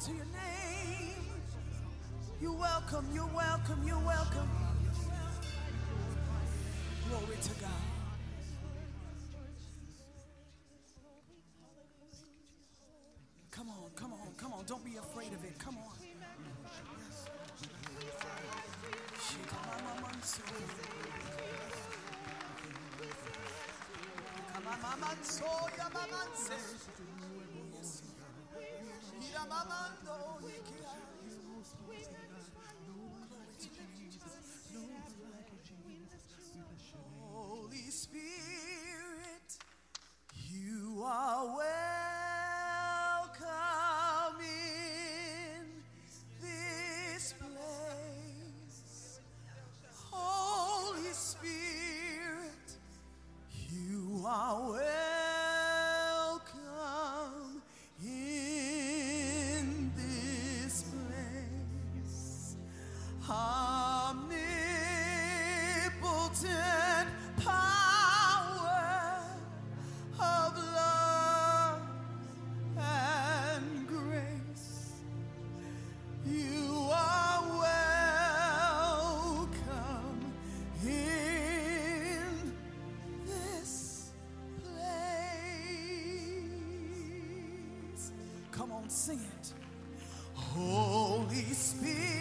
To your name. You're welcome, you're welcome, you're welcome. Glory to God. Come on, come on, come on. Don't be afraid of it. Come on. Yamamando, yikia. Holy On, sing it. Holy Spirit,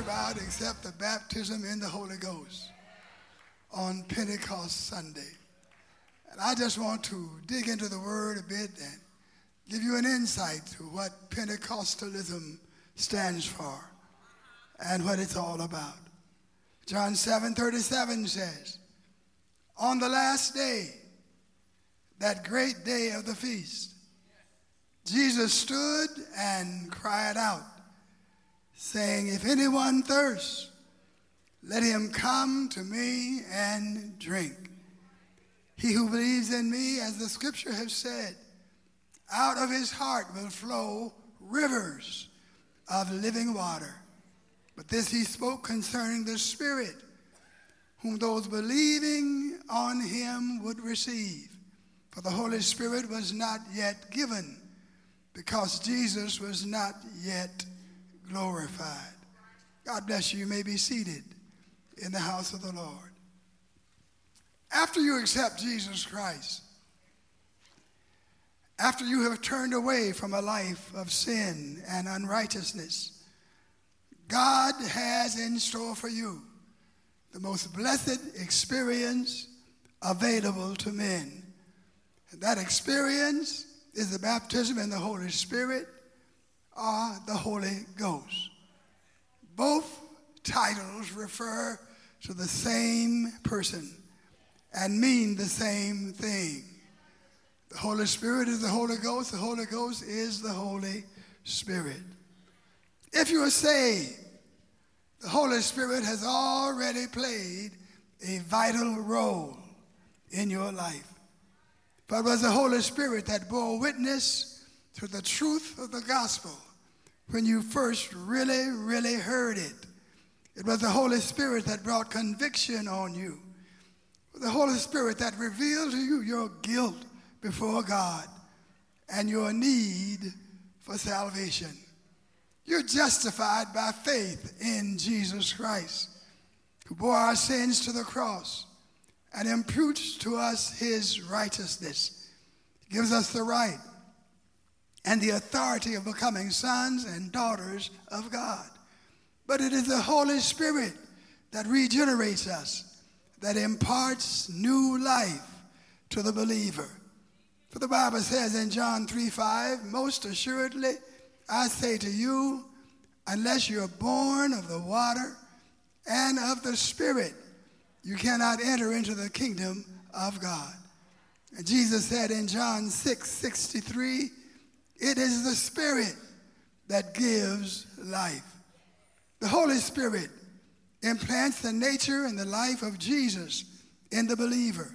about except the baptism in the Holy Ghost on Pentecost Sunday. And I just want to dig into the word a bit and give you an insight to what Pentecostalism stands for and what it's all about. John 7 37 says, On the last day, that great day of the feast, Jesus stood and cried out, saying, If anyone thirsts, let him come to me and drink. He who believes in me, as the scripture has said, out of his heart will flow rivers of living water. But this he spoke concerning the Spirit, whom those believing on him would receive. For the Holy Spirit was not yet given, because Jesus was not yet glorified. God bless you. You may be seated in the house of the Lord. After you accept Jesus Christ, after you have turned away from a life of sin and unrighteousness, God has in store for you the most blessed experience available to men. And that experience is the baptism in the Holy Spirit or the Holy Ghost. Both titles refer to the same person and mean the same thing. The Holy Spirit is the Holy Ghost, the Holy Ghost is the Holy Spirit. If you are saved, the Holy Spirit has already played a vital role in your life. But it was the Holy Spirit that bore witness to the truth of the gospel when you first really, really heard it. It was the Holy Spirit that brought conviction on you. The Holy Spirit that revealed to you your guilt before God and your need for salvation. You're justified by faith in Jesus Christ, who bore our sins to the cross and imputes to us his righteousness. He gives us the right and the authority of becoming sons and daughters of God. But it is the Holy Spirit that regenerates us, that imparts new life to the believer. For the Bible says in John 3 5, most assuredly, I say to you, unless you're born of the water and of the Spirit, you cannot enter into the kingdom of God. And Jesus said in John 6 63, it is the Spirit that gives life. The Holy Spirit implants the nature and the life of Jesus in the believer.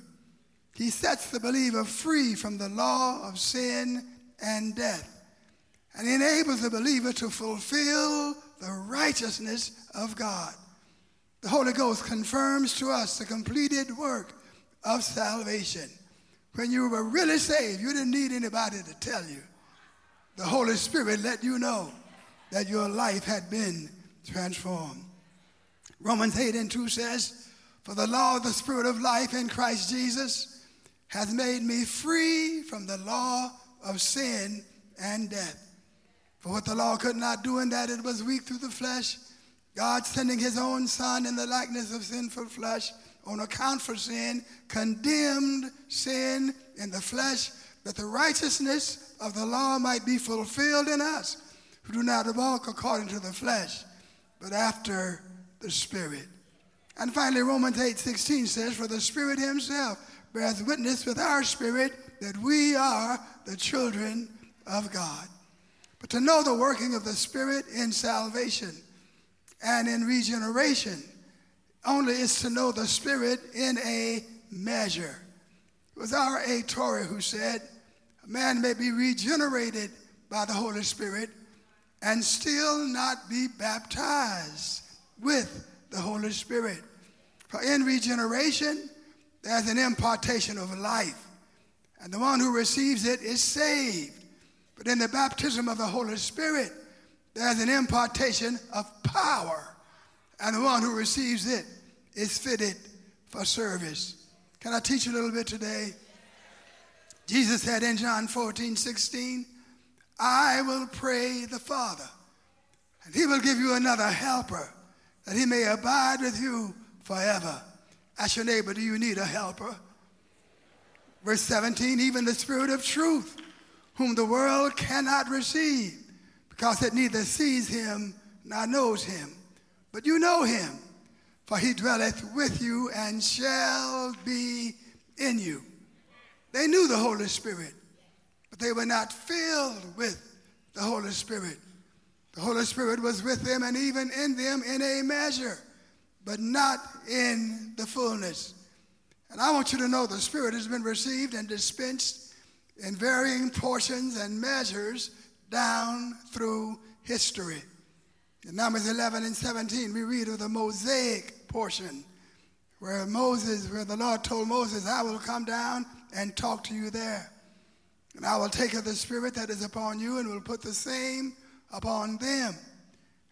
He sets the believer free from the law of sin and death and enables the believer to fulfill the righteousness of God. The Holy Ghost confirms to us the completed work of salvation. When you were really saved, you didn't need anybody to tell you. The Holy Spirit let you know that your life had been transformed. Romans 8 and 2 says, For the law of the Spirit of life in Christ Jesus hath made me free from the law of sin and death. For what the law could not do in that it was weak through the flesh, God sending his own Son in the likeness of sinful flesh on account for sin, condemned sin in the flesh, that the righteousness of the law might be fulfilled in us who do not walk according to the flesh, but after the Spirit. And finally, Romans 8 16 says, For the Spirit Himself bears witness with our spirit that we are the children of God. But to know the working of the Spirit in salvation and in regeneration only is to know the Spirit in a measure. It was R.A. Torrey who said, A man may be regenerated by the Holy Spirit and still not be baptized with the Holy Spirit. For in regeneration, there's an impartation of life, and the one who receives it is saved. But in the baptism of the Holy Spirit, there's an impartation of power, and the one who receives it is fitted for service. Can I teach you a little bit today? Jesus said in John 14, 16, I will pray the Father, And he will give you another helper that he may abide with you forever. Ask your neighbor, do you need a helper? Verse 17, even the Spirit of truth, whom the world cannot receive, because it neither sees him nor knows him. But you know him, for he dwelleth with you and shall be in you. They knew the Holy Spirit, but they were not filled with the Holy Spirit. The Holy Spirit was with them and even in them in a measure, but not in the fullness. And I want you to know the Spirit has been received and dispensed in varying portions and measures down through history. In Numbers 11 and 17, we read of the Mosaic portion where Moses, where the Lord told Moses, I will come down and talk to you there. And I will take of the Spirit that is upon you and will put the same upon them.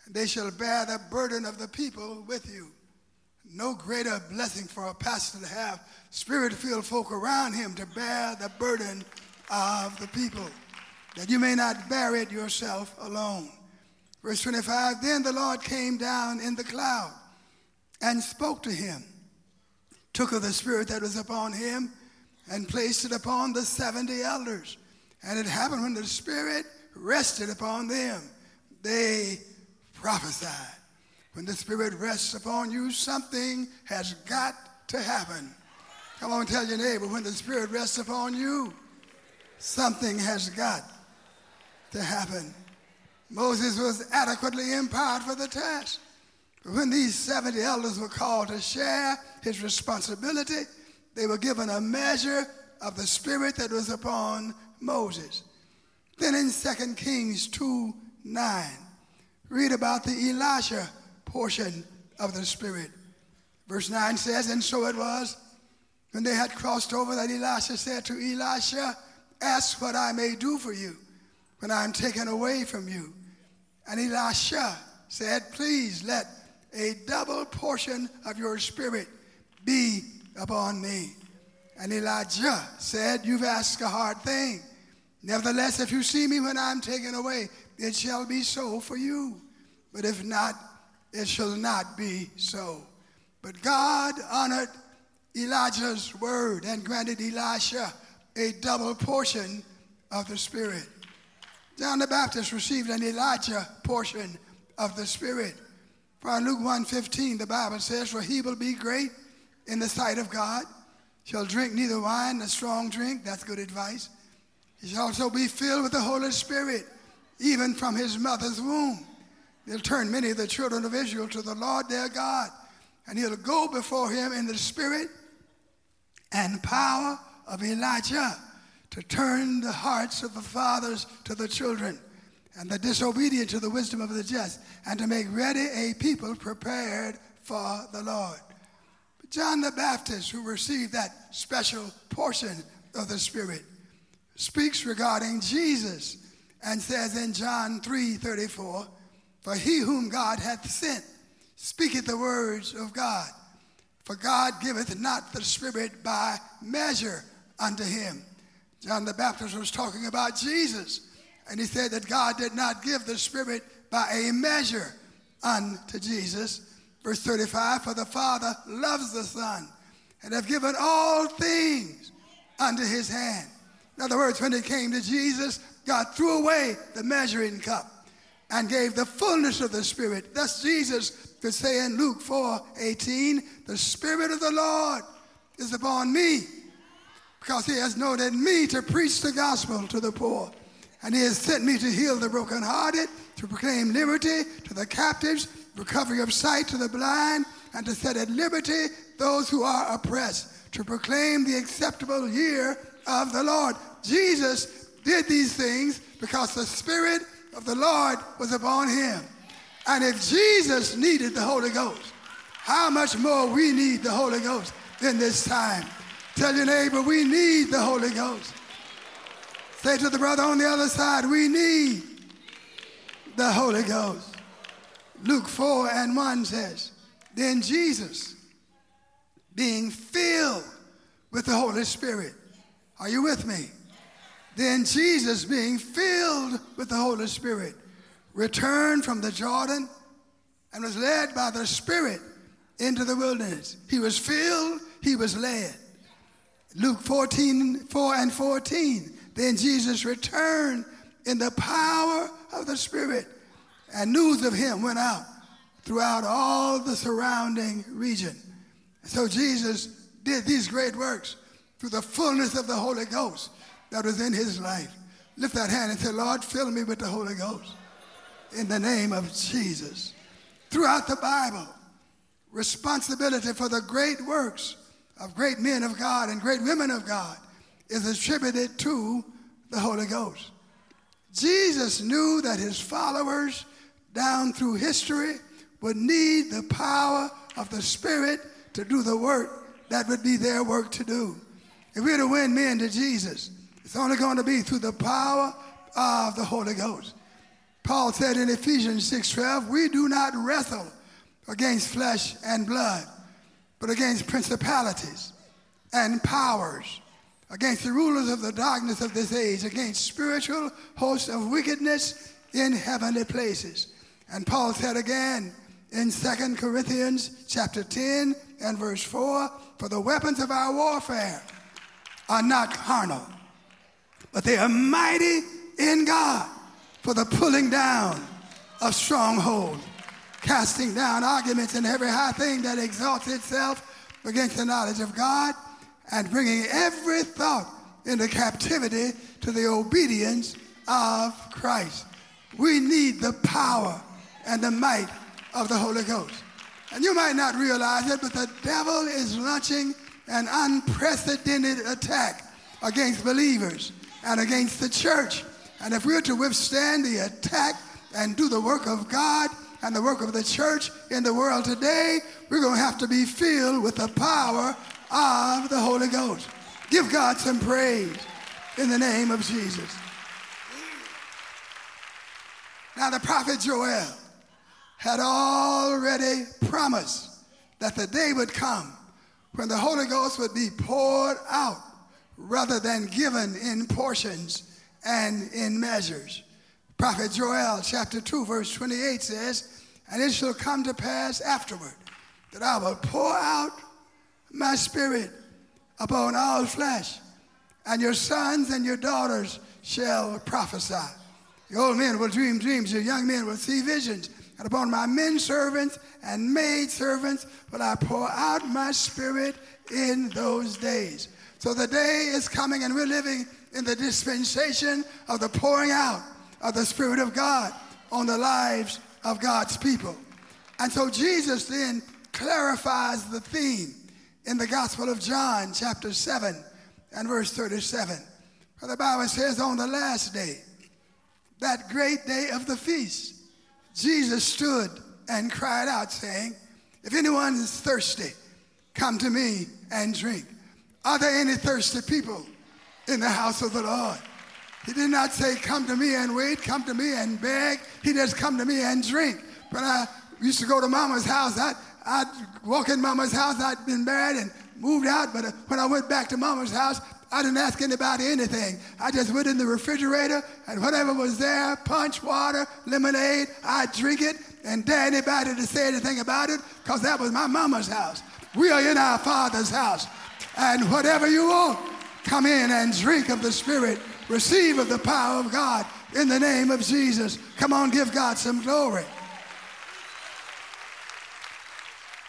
And they shall bear the burden of the people with you. No greater blessing for a pastor to have spirit filled folk around him to bear the burden of the people, that you may not bear it yourself alone. Verse 25 Then the Lord came down in the cloud and spoke to him, took of the Spirit that was upon him, and placed it upon the 70 elders. And it happened when the Spirit rested upon them, they prophesied. When the Spirit rests upon you, something has got to happen. Come on, tell your neighbor, when the Spirit rests upon you, something has got to happen. Moses was adequately empowered for the task. But when these 70 elders were called to share his responsibility, they were given a measure of the spirit that was upon Moses. Then in 2 Kings 2 9, read about the Elijah portion of the Spirit. Verse 9 says, And so it was when they had crossed over that Elisha said to Elisha, Ask what I may do for you when I am taken away from you. And Elisha said, Please let a double portion of your spirit be upon me. And Elijah said, You've asked a hard thing. Nevertheless, if you see me when I'm taken away, it shall be so for you. But if not, it shall not be so. But God honored Elijah's word and granted Elisha a double portion of the Spirit. John the Baptist received an Elijah portion of the Spirit. For in Luke 1.15, the Bible says, For he will be great in the sight of God, shall drink neither wine nor strong drink. That's good advice. He shall also be filled with the Holy Spirit, even from his mother's womb. He'll turn many of the children of Israel to the Lord their God, and he'll go before him in the spirit and power of Elijah to turn the hearts of the fathers to the children and the disobedient to the wisdom of the just, and to make ready a people prepared for the Lord. John the Baptist, who received that special portion of the Spirit, speaks regarding Jesus and says in John 3 34, For he whom God hath sent speaketh the words of God. For God giveth not the Spirit by measure unto him. John the Baptist was talking about Jesus, and he said that God did not give the Spirit by a measure unto Jesus. Verse 35 For the Father loves the Son and have given all things under his hand. In other words, when it came to Jesus, God threw away the measuring cup and gave the fullness of the Spirit. Thus, Jesus could say in Luke 4 18, The Spirit of the Lord is upon me because he has anointed me to preach the gospel to the poor. And he has sent me to heal the brokenhearted, to proclaim liberty to the captives, recovery of sight to the blind, and to set at liberty those who are oppressed, to proclaim the acceptable year of the Lord. Jesus did these things because the Spirit of the Lord was upon him. And if Jesus needed the Holy Ghost, how much more we need the Holy Ghost in this time. Tell your neighbor, we need the Holy Ghost. Say to the brother on the other side, we need the Holy Ghost. Luke 4 and 1 says, Then Jesus, being filled with the Holy Spirit, are you with me? Then Jesus, being filled with the Holy Spirit, returned from the Jordan and was led by the Spirit into the wilderness. He was filled, he was led. Luke 14, 4 and 14. Then Jesus returned in the power of the Spirit, and news of him went out throughout all the surrounding region. So Jesus did these great works through the fullness of the Holy Ghost that was in his life. Lift that hand and say, Lord, fill me with the Holy Ghost in the name of Jesus. Throughout the Bible, responsibility for the great works of great men of God and great women of God is attributed to the Holy Ghost. Jesus knew that his followers down through history would need the power of the Spirit to do the work that would be their work to do. If we're to win men to Jesus, it's only going to be through the power of the Holy Ghost. Paul said in Ephesians 6:12, "We do not wrestle against flesh and blood, but against principalities and powers, against the rulers of the darkness of this age, against spiritual hosts of wickedness in heavenly places." And Paul said again in 2 Corinthians chapter 10 and verse 4, "For the weapons of our warfare are not carnal, but they are mighty in God for the pulling down of strongholds, casting down arguments and every high thing that exalts itself against the knowledge of God, and bringing every thought into captivity to the obedience of Christ. We need the power and the might of the Holy Ghost. And you might not realize it, but the devil is launching an unprecedented attack against believers and against the church. And if we're to withstand the attack and do the work of God and the work of the church in the world today, we're going to have to be filled with the power of the Holy Ghost. Give God some praise in the name of Jesus. Now, the prophet Joel had already promised that the day would come when the Holy Ghost would be poured out rather than given in portions and in measures. Prophet Joel chapter 2 verse 28 says, And it shall come to pass afterward that I will pour out my spirit upon all flesh, and your sons and your daughters shall prophesy. Your old men will dream dreams, your young men will see visions, and upon my men servants and maid servants will I pour out my spirit in those days. So the day is coming, and we're living in the dispensation of the pouring out of the Spirit of God on the lives of God's people. And so Jesus then clarifies the theme in the Gospel of John, chapter 7 and verse 37. Where the Bible says, On the last day, that great day of the feast, Jesus stood and cried out, saying, If anyone is thirsty, come to me and drink. Are there any thirsty people in the house of the Lord? He did not say, Come to me and wait, come to me and beg. He just come to me and drink. But I used to go to mama's house, I'd, I'd walk in mama's house. I'd been married and moved out, but uh, when I went back to mama's house, I didn't ask anybody anything. I just went in the refrigerator and whatever was there, punch, water, lemonade, I'd drink it and dare anybody to say anything about it because that was my mama's house. We are in our father's house. And whatever you want, come in and drink of the Spirit. Receive of the power of God in the name of Jesus. Come on, give God some glory.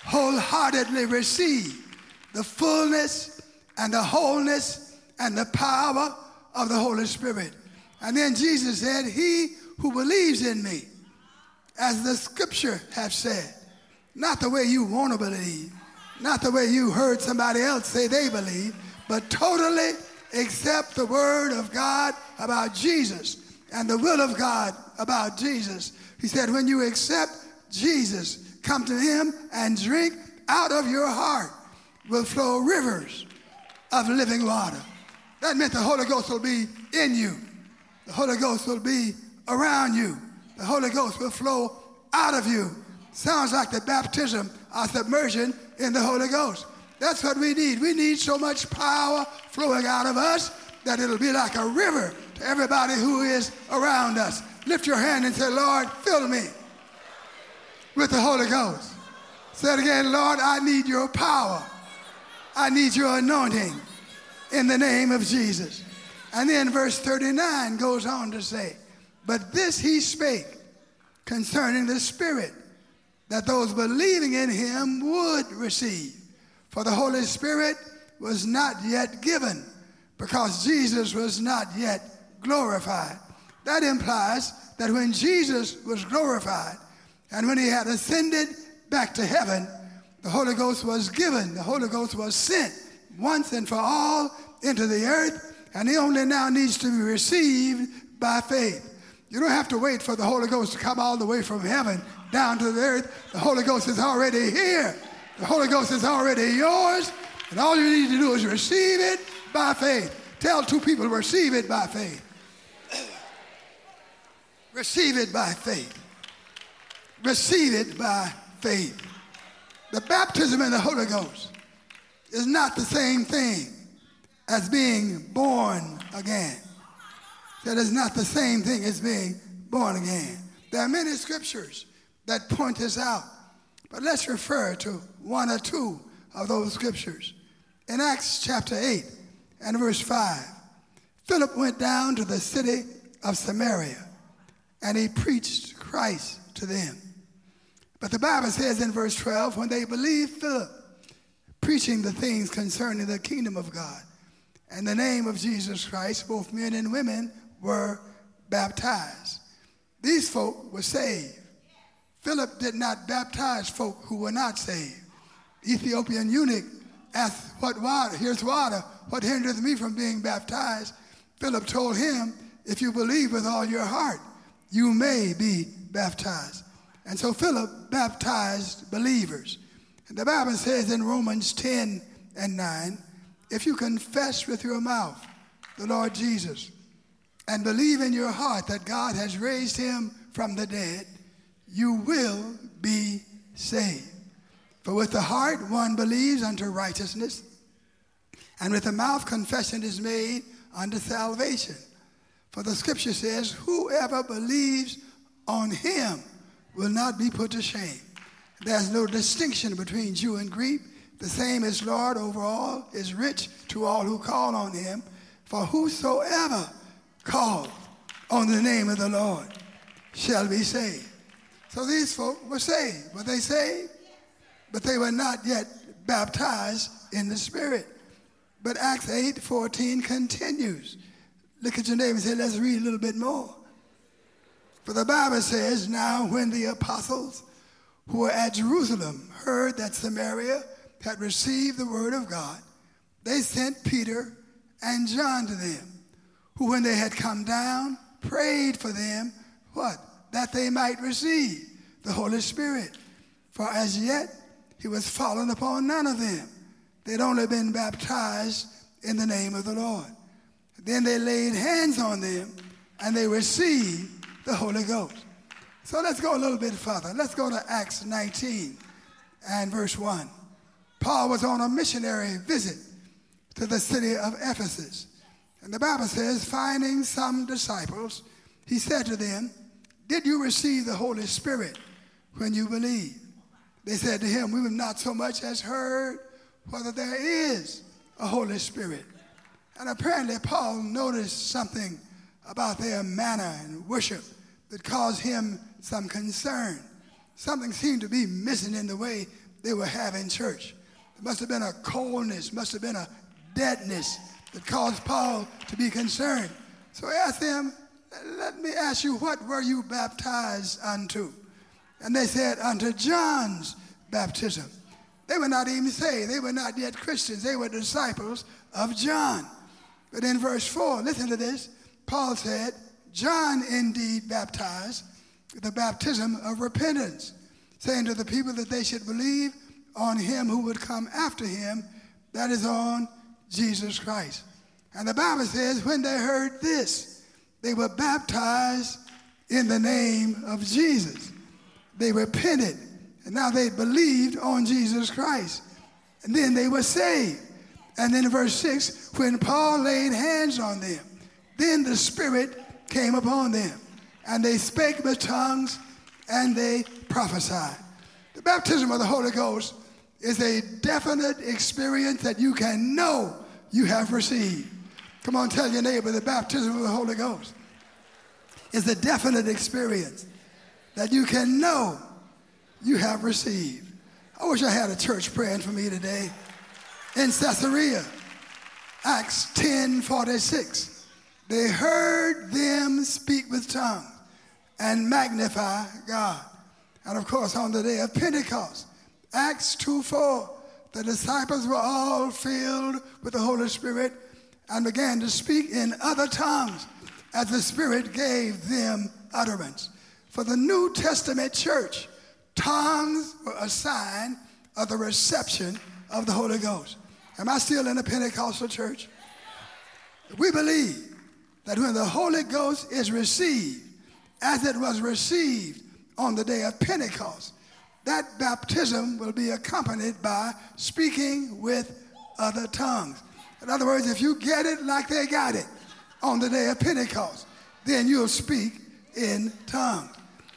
Wholeheartedly receive the fullness and the wholeness and the power of the Holy Spirit. And then Jesus said, He who believes in me, as the scripture have said, not the way you want to believe, not the way you heard somebody else say they believe, but totally accept the word of God about Jesus and the will of God about Jesus. He said, when you accept Jesus, come to him and drink out of your heart will flow rivers of living water. That meant the Holy Ghost will be in you. The Holy Ghost will be around you. The Holy Ghost will flow out of you. Sounds like the baptism of submersion in the Holy Ghost. That's what we need. We need so much power flowing out of us that it'll be like a river to everybody who is around us. Lift your hand and say, Lord, fill me with the Holy Ghost. Say it again, Lord, I need your power. I need your anointing in the name of Jesus. And then verse 39 goes on to say, But this he spake concerning the Spirit, that those believing in him would receive. For the Holy Spirit was not yet given, because Jesus was not yet glorified. That implies that when Jesus was glorified and when he had ascended back to heaven, the Holy Ghost was given, the Holy Ghost was sent once and for all into the earth, and he only now needs to be received by faith. You don't have to wait for the Holy Ghost to come all the way from heaven down to the earth. The Holy Ghost is already here. The Holy Ghost is already yours, and all you need to do is receive it by faith. Tell two people, receive it by faith. receive it by faith. Receive it by faith. The baptism in the Holy Ghost is not the same thing as being born again. That is not the same thing as being born again. There are many scriptures that point this out, but let's refer to one or two of those scriptures. In Acts chapter 8 and verse 5, Philip went down to the city of Samaria and he preached Christ to them. But the Bible says in verse 12, when they believed Philip, preaching the things concerning the kingdom of God and the name of Jesus Christ, both men and women were baptized. These folk were saved. Philip did not baptize folk who were not saved. Ethiopian eunuch asked, What water? Here's water. What hinders me from being baptized? Philip told him, If you believe with all your heart, you may be baptized. And so Philip baptized believers. And the Bible says in Romans 10 and 9, if you confess with your mouth the Lord Jesus and believe in your heart that God has raised him from the dead, you will be saved. For with the heart one believes unto righteousness, and with the mouth confession is made unto salvation. For the scripture says, Whoever believes on him will not be put to shame. There's no distinction between Jew and Greek. The same is Lord over all, is rich to all who call on him. For whosoever calls on the name of the Lord shall be saved. So these folk were saved. Were they saved? But they were not yet baptized in the Spirit. But Acts 8 14 continues. Look at your name and say, let's read a little bit more. For the Bible says, Now when the apostles who were at Jerusalem heard that Samaria had received the word of God, they sent Peter and John to them, who when they had come down, prayed for them, what? That they might receive the Holy Spirit. For as yet he was fallen upon none of them. They'd only been baptized in the name of the Lord. Then they laid hands on them and they received the Holy Ghost. So let's go a little bit further. Let's go to Acts 19 and verse 1. Paul was on a missionary visit to the city of Ephesus. And the Bible says, finding some disciples, he said to them, Did you receive the Holy Spirit when you believed? They said to him, We have not so much as heard whether there is a Holy Spirit. And apparently, Paul noticed something about their manner and worship that caused him some concern. Something seemed to be missing in the way they were having church. There must have been a coldness, must have been a deadness that caused Paul to be concerned. So he asked them, Let me ask you, what were you baptized unto? And they said, Unto John's baptism. They were not even saved. They were not yet Christians. They were disciples of John. But in verse 4, listen to this. Paul said, John indeed baptized the baptism of repentance, saying to the people that they should believe on him who would come after him, that is on Jesus Christ. And the Bible says, when they heard this, they were baptized in the name of Jesus. They repented, and now they believed on Jesus Christ. And then they were saved. And then in verse 6, when Paul laid hands on them, then the Spirit came upon them. And they spake with tongues, and they prophesied. The baptism of the Holy Ghost is a definite experience that you can know you have received. Come on, tell your neighbor the baptism of the Holy Ghost is a definite experience that you can know you have received. I wish I had a church praying for me today. In Caesarea, Acts 10 46, they heard them speak with tongues and magnify God. And of course, on the day of Pentecost, Acts 2 4, the disciples were all filled with the Holy Spirit and began to speak in other tongues as the Spirit gave them utterance. For the New Testament church, tongues were a sign of the reception of the Holy Ghost. Am I still in the Pentecostal church? We believe that when the Holy Ghost is received, as it was received on the day of Pentecost, that baptism will be accompanied by speaking with other tongues. In other words, if you get it like they got it on the day of Pentecost, then you'll speak in tongues.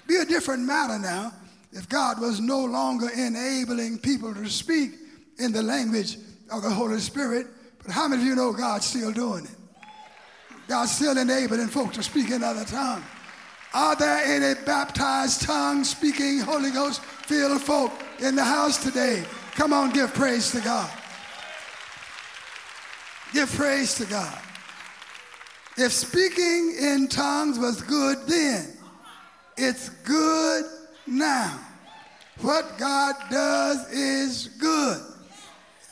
Be a different matter now if God was no longer enabling people to speak in the language of the Holy Spirit. But how many of you know God's still doing it? God's still enabling folks to speak in other tongues. Are there any baptized tongue speaking Holy Ghost filled folk in the house today? Come on, give praise to God. Give praise to God. If speaking in tongues was good then, it's good now. What God does is good.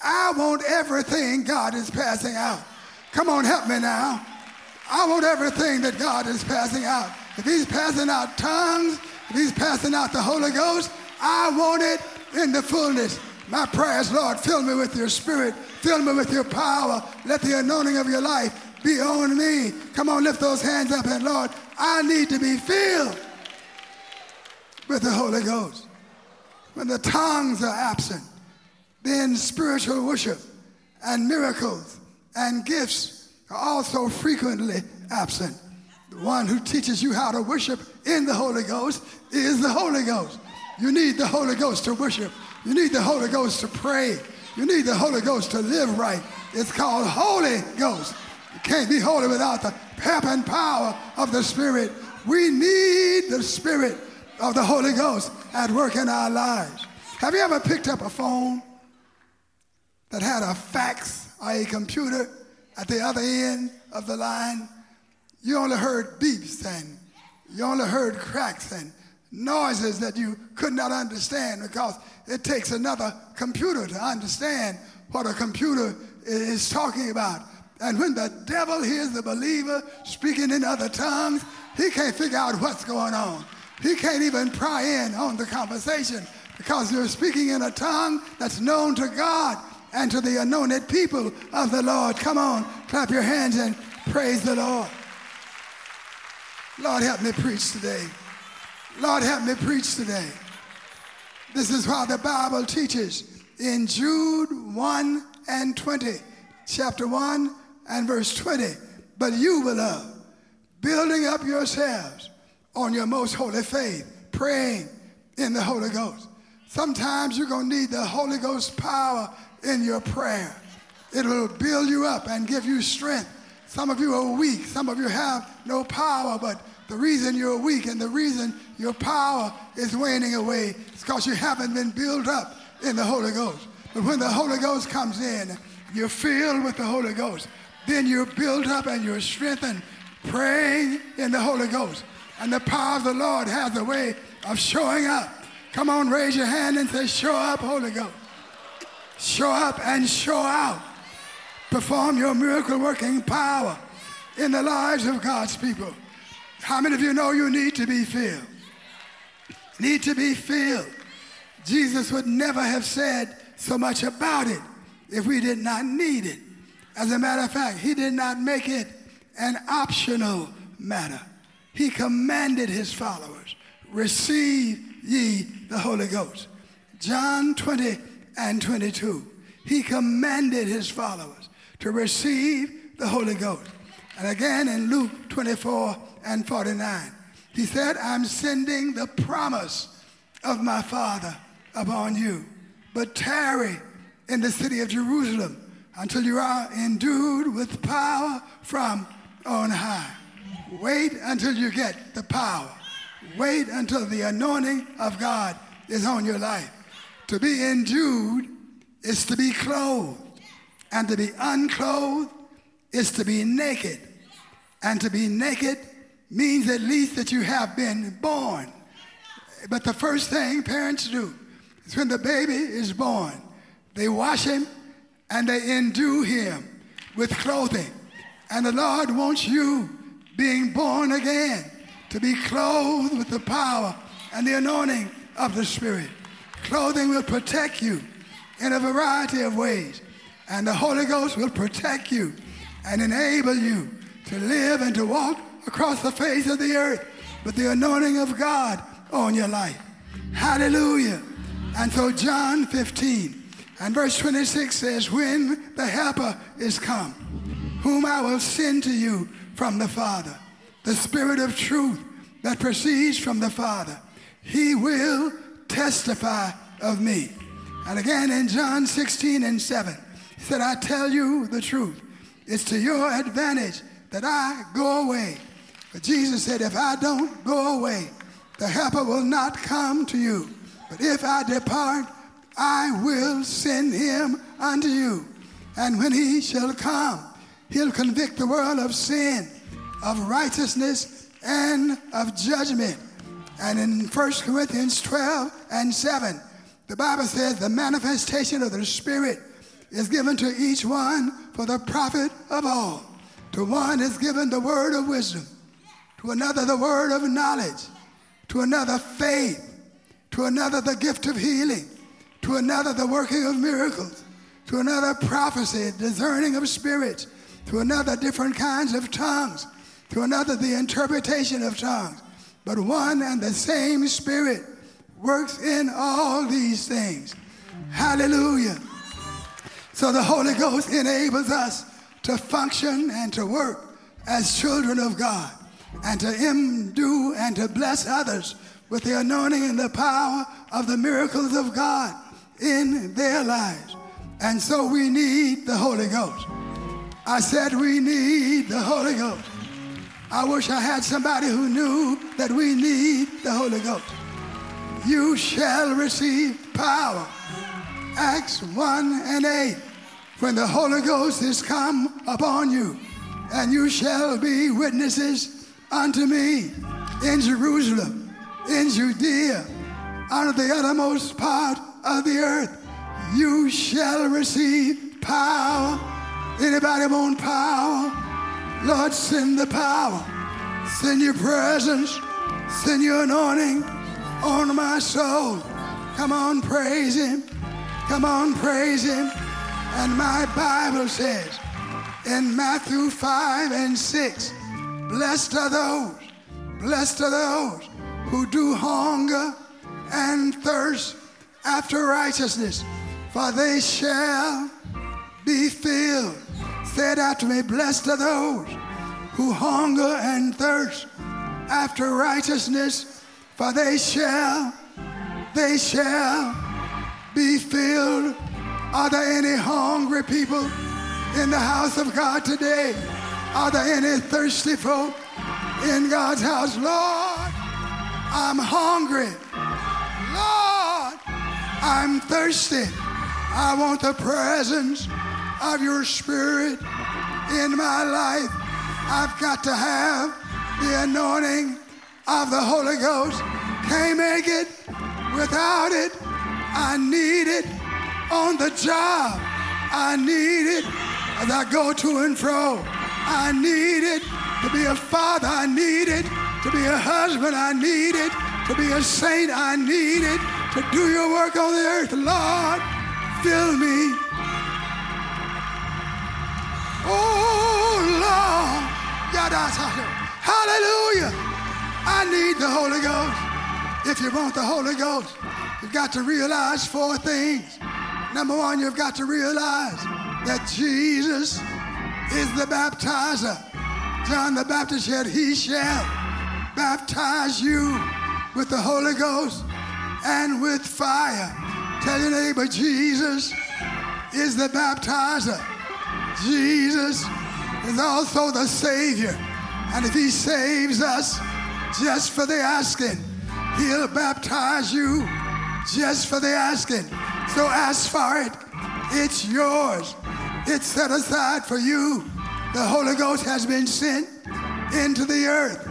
I want everything God is passing out. Come on, help me now. I want everything that God is passing out. If He's passing out tongues, if He's passing out the Holy Ghost, I want it in the fullness. My prayers, Lord, fill me with your spirit, fill me with your power. Let the anointing of your life be on me. Come on, lift those hands up and Lord, I need to be filled with the Holy Ghost. When the tongues are absent, then spiritual worship and miracles and gifts are also frequently absent. The one who teaches you how to worship in the Holy Ghost is the Holy Ghost. You need the Holy Ghost to worship. You need the Holy Ghost to pray. You need the Holy Ghost to live right. It's called Holy Ghost. You can't be holy without the pep and power of the Spirit. We need the Spirit of the Holy Ghost at work in our lives. Have you ever picked up a phone that had a fax or a computer at the other end of the line? You only heard beeps and you only heard cracks and noises that you could not understand because it takes another computer to understand what a computer is talking about. And when the devil hears the believer speaking in other tongues, he can't figure out what's going on. He can't even pry in on the conversation because you're speaking in a tongue that's known to God and to the anointed people of the Lord. Come on, clap your hands and praise the Lord. Lord, help me preach today. Lord, help me preach today. This is why the Bible teaches in Jude 1 and 20, chapter 1 and verse 20. But you, beloved, building up yourselves on your most holy faith, praying in the Holy Ghost. Sometimes you're going to need the Holy Ghost power in your prayer. It will build you up and give you strength. Some of you are weak. Some of you have no power, but the reason you're weak and the reason your power is waning away is because you haven't been built up in the Holy Ghost. But when the Holy Ghost comes in, you're filled with the Holy Ghost. Then you're built up and you're strengthened praying in the Holy Ghost. And the power of the Lord has a way of showing up. Come on, raise your hand and say, Show up, Holy Ghost. Show up and show out. Perform your miracle working power in the lives of God's people. How many of you know you need to be filled? Need to be filled. Jesus would never have said so much about it if we did not need it. As a matter of fact, he did not make it an optional matter. He commanded his followers, receive ye the Holy Ghost. John 20 and 22. He commanded his followers to receive the Holy Ghost. And again in Luke 24 and 49. He said, I'm sending the promise of my Father upon you. But tarry in the city of Jerusalem until you are endued with power from on high. Wait until you get the power. Wait until the anointing of God is on your life. To be endued is to be clothed, and to be unclothed is to be naked. And to be naked means at least that you have been born. But the first thing parents do is when the baby is born, they wash him and they endue him with clothing. And the Lord wants you being born again to be clothed with the power and the anointing of the Spirit. Clothing will protect you in a variety of ways, and the Holy Ghost will protect you and enable you to live and to walk across the face of the earth with the anointing of God on your life. Hallelujah. And so, John 15 and verse 26 says, When the Helper is come, whom I will send to you from the Father, the Spirit of truth that proceeds from the Father, he will testify of me. And again in John 16 and 7, he said, I tell you the truth. It's to your advantage that I go away. But Jesus said, If I don't go away, the helper will not come to you. But if I depart, I will send him unto you. And when he shall come, he'll convict the world of sin, of righteousness, and of judgment. And in 1 Corinthians 12 and 7, the Bible says the manifestation of the Spirit is given to each one for the profit of all. To one is given the word of wisdom, to another the word of knowledge, to another faith, to another the gift of healing, to another the working of miracles, to another prophecy, discerning of spirits, to another different kinds of tongues, to another the interpretation of tongues. But one and the same Spirit works in all these things. Hallelujah. So the Holy Ghost enables us to function and to work as children of God and to endue and to bless others with the anointing and the power of the miracles of God in their lives. And so we need the Holy Ghost. I said we need the Holy Ghost. I wish I had somebody who knew that we need the Holy Ghost. You shall receive power. Acts 1 and 8. When the Holy Ghost is come upon you, and you shall be witnesses unto me in Jerusalem, in Judea, under the uttermost part of the earth, you shall receive power. Anybody want power? Lord, send the power. Send your presence. Send your anointing on my soul. Come on, praise him. Come on, praise him. And my Bible says in Matthew 5 and 6, blessed are those, blessed are those who do hunger and thirst after righteousness, for they shall be filled. Say it after me, blessed are those who hunger and thirst after righteousness, for they shall, they shall be filled. Are there any hungry people in the house of God today? Are there any thirsty folk in God's house? Lord, I'm hungry. Lord, I'm thirsty. I want the presence of your spirit in my life. I've got to have the anointing of the Holy Ghost. Can't make it without it. I need it on the job. I need it as I go to and fro. I need it to be a father. I need it to be a husband. I need it to be a saint. I need it to do your work on the earth. Lord, fill me. Oh, Lord. Hallelujah. I need the Holy Ghost. If you want the Holy Ghost, you've got to realize four things. Number one, you've got to realize that Jesus is the baptizer. John the Baptist said, He shall baptize you with the Holy Ghost and with fire. Tell your neighbor, Jesus is the baptizer. Jesus is also the Savior. And if He saves us just for the asking, He'll baptize you just for the asking. So ask for it. It's yours. It's set aside for you. The Holy Ghost has been sent into the earth.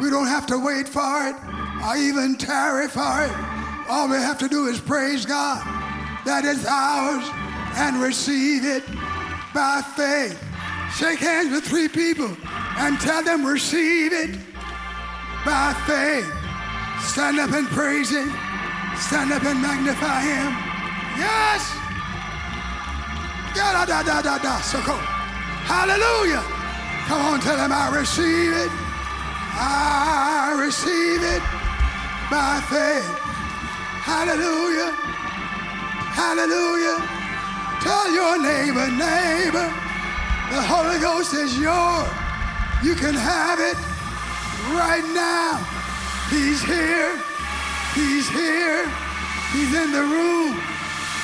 We don't have to wait for it or even tarry for it. All we have to do is praise God that it's ours and receive it by faith. Shake hands with three people and tell them receive it by faith. Stand up and praise Him. Stand up and magnify Him. Yes. Da da da da da. So go. Hallelujah. Come on, tell him I receive it. I receive it by faith. Hallelujah. Hallelujah. Tell your neighbor, neighbor, the Holy Ghost is yours. You can have it right now. He's here. He's here. He's in the room.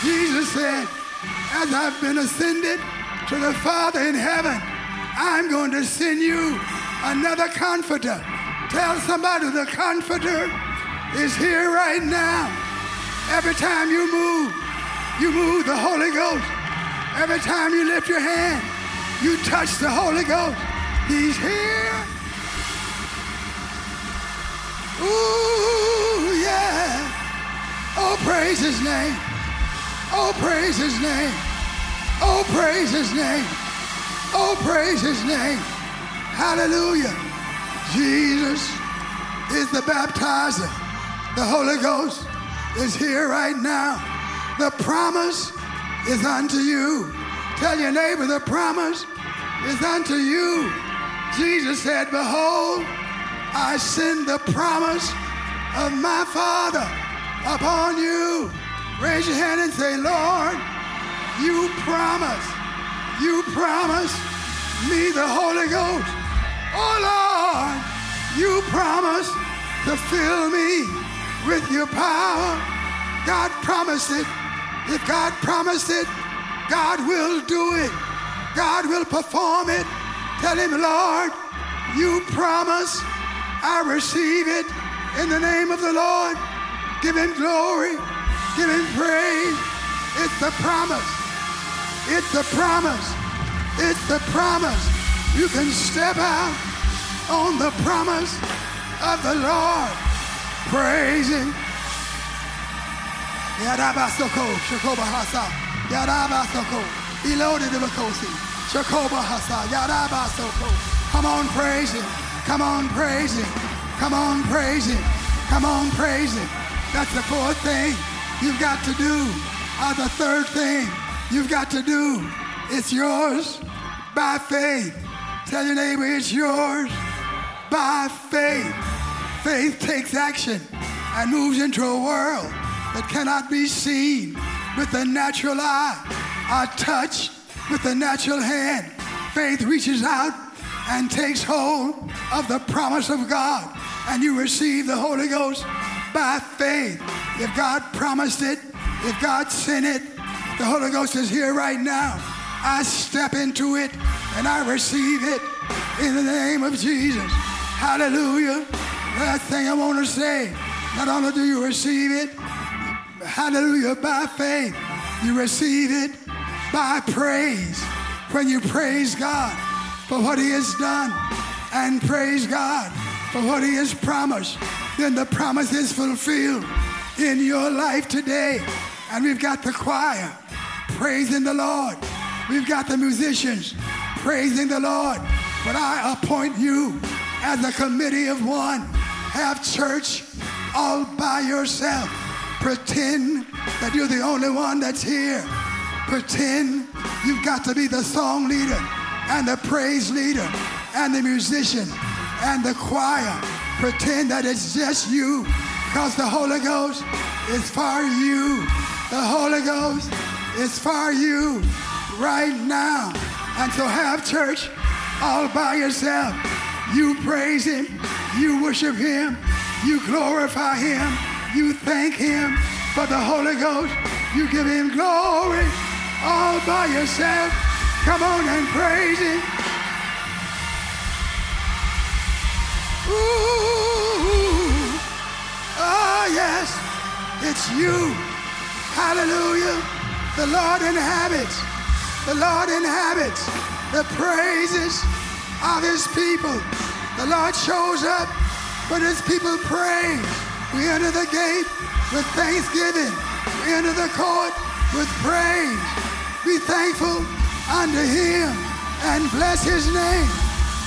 Jesus said, as I've been ascended to the Father in heaven, I'm going to send you another comforter. Tell somebody the comforter is here right now. Every time you move, you move the Holy Ghost. Every time you lift your hand, you touch the Holy Ghost. He's here. Ooh. Oh, praise his name. Oh, praise his name. Oh, praise his name. Oh, praise his name. Hallelujah. Jesus is the baptizer. The Holy Ghost is here right now. The promise is unto you. Tell your neighbor the promise is unto you. Jesus said, Behold, I send the promise of my Father upon you. Raise your hand and say, Lord, you promise, you promise me the Holy Ghost. Oh Lord, you promise to fill me with your power. God promised it. If God promised it, God will do it. God will perform it. Tell him, Lord, you promise. I receive it in the name of the Lord. Give him glory. Give him praise. It's the promise. It's the promise. It's the promise. You can step out on the promise of the Lord. Praise him. Yarabasoko, Shakoba Hasa, Yarabasoko, Elode de Bakosi, Shakoba Hasa, Yarabasoko. Come on, praise him. Come on, praise him. Come on, praise him. Come on, praise him. That's the fourth thing you've got to do. Or the third thing you've got to do. It's yours by faith. Tell your neighbor it's yours by faith. Faith takes action and moves into a world that cannot be seen with the natural eye or touched with the natural hand. Faith reaches out and takes hold of the promise of God, and you receive the Holy Ghost by faith. If God promised it, if God sent it, the Holy Ghost is here right now. I step into it and I receive it in the name of Jesus. Hallelujah. Last thing I want to say, not only do you receive it, hallelujah, by faith, you receive it by praise. When you praise God for what He has done and praise God for what He has promised, then the promise is fulfilled in your life today. And we've got the choir praising the Lord. We've got the musicians praising the Lord. But I appoint you as a committee of one. Have church all by yourself. Pretend that you're the only one that's here. Pretend you've got to be the song leader and the praise leader and the musician and the choir. Pretend that it's just you because the Holy Ghost is for you. The Holy Ghost is for you right now. And so have church all by yourself. You praise him. You worship him. You glorify him. You thank him for the Holy Ghost. You give him glory all by yourself. Come on and praise him. Ooh, oh yes, it's you. Hallelujah. The Lord inhabits, the Lord inhabits the praises of his people. The Lord shows up when his people praise. We enter the gate with thanksgiving. We enter the court with praise. Be thankful unto him and bless his name.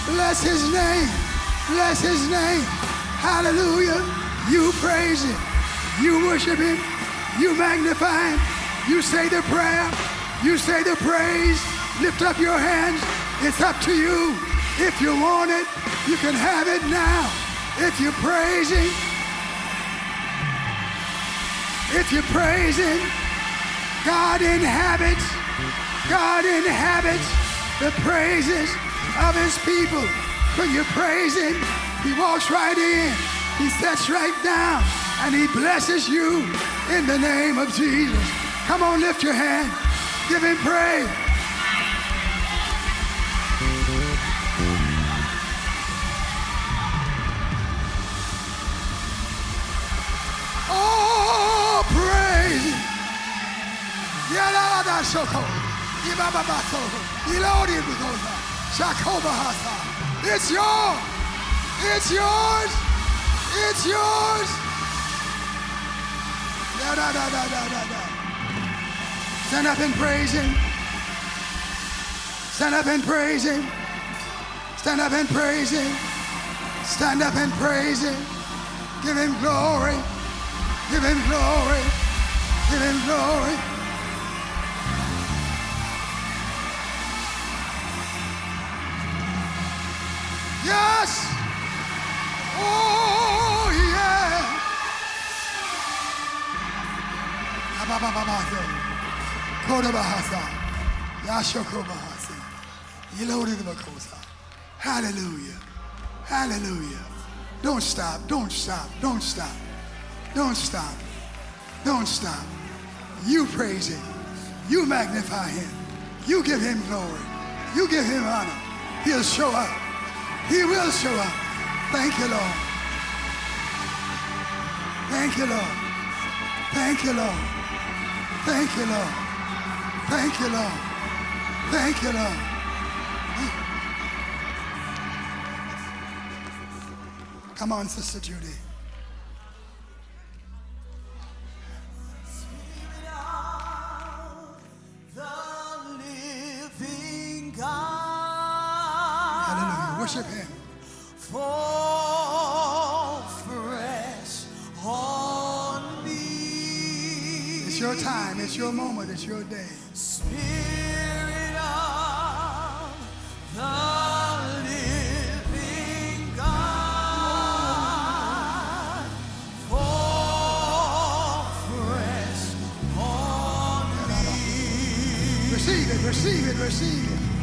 Bless his name. Bless his name. Hallelujah. You praise him. You worship him. You magnify him. You say the prayer. You say the praise. Lift up your hands. It's up to you. If you want it, you can have it now. If you're praising, if you're praising, God inhabits, God inhabits the praises of his people. When you praise him, he walks right in. He sits right down and he blesses you in the name of Jesus. Come on, lift your hand. Give him praise. Oh, praise. Shakobahasa. It's yours. It's yours. It's yours. Da da da da da da da. Stand up and praise him. Stand up and praise him. Stand up and praise him. Stand up and praise him. Give him glory. Give him glory. Give him glory. Yes. Oh, yeah. Kodabahasa. Hallelujah. Hallelujah. Don't stop. Don't stop. Don't stop. Don't stop. Don't stop. You praise him. You magnify him. You give him glory. You give him honor. He'll show up. He will show up. Thank you, Lord. Thank you, Lord. Thank you, Lord. Thank you, Lord. Thank you, Lord. Thank you, Lord. Come on, Sister Judy. Receive it. Receive it.